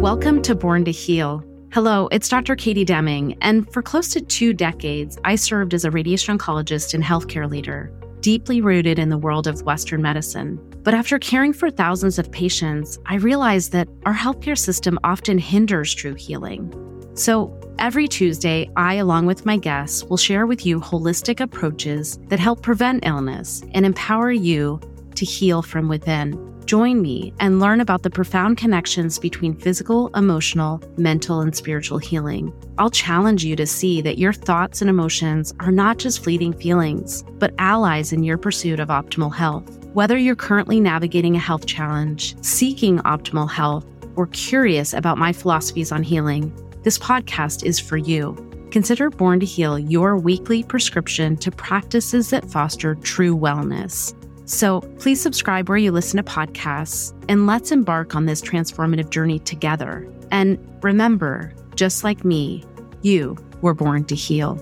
Welcome to Born to Heal. Hello, it's Dr. Katie Deming, and for close to two decades, I served as a radiation oncologist and healthcare leader, deeply rooted in the world of Western medicine. But after caring for thousands of patients, I realized that our healthcare system often hinders true healing. So, every Tuesday, I, along with my guests, will share with you holistic approaches that help prevent illness and empower you to heal from within. Join me and learn about the profound connections between physical, emotional, mental, and spiritual healing. I'll challenge you to see that your thoughts and emotions are not just fleeting feelings, but allies in your pursuit of optimal health. Whether you're currently navigating a health challenge, seeking optimal health, or curious about my philosophies on healing, this podcast is for you. Consider Born to Heal your weekly prescription to practices that foster true wellness. So please subscribe where you listen to podcasts and let's embark on this transformative journey together. And remember, just like me, you were born to heal.